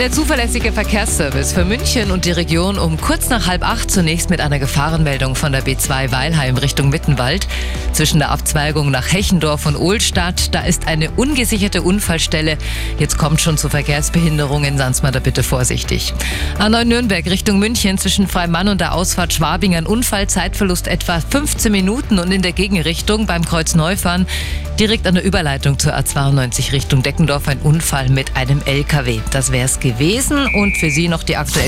Der zuverlässige Verkehrsservice für München und die Region um kurz nach halb acht zunächst mit einer Gefahrenmeldung von der B2 Weilheim Richtung Mittenwald. Zwischen der Abzweigung nach Hechendorf und Ohlstadt, da ist eine ungesicherte Unfallstelle. Jetzt kommt schon zu Verkehrsbehinderungen, mal da bitte vorsichtig. A9 Nürnberg Richtung München zwischen Freimann und der Ausfahrt Schwabing ein Unfall, Zeitverlust etwa 15 Minuten und in der Gegenrichtung beim Kreuz Neufahren direkt an der Überleitung zur A92 Richtung Deckendorf ein Unfall mit einem LKW. Das wäre es gewesen und für Sie noch die aktuellsten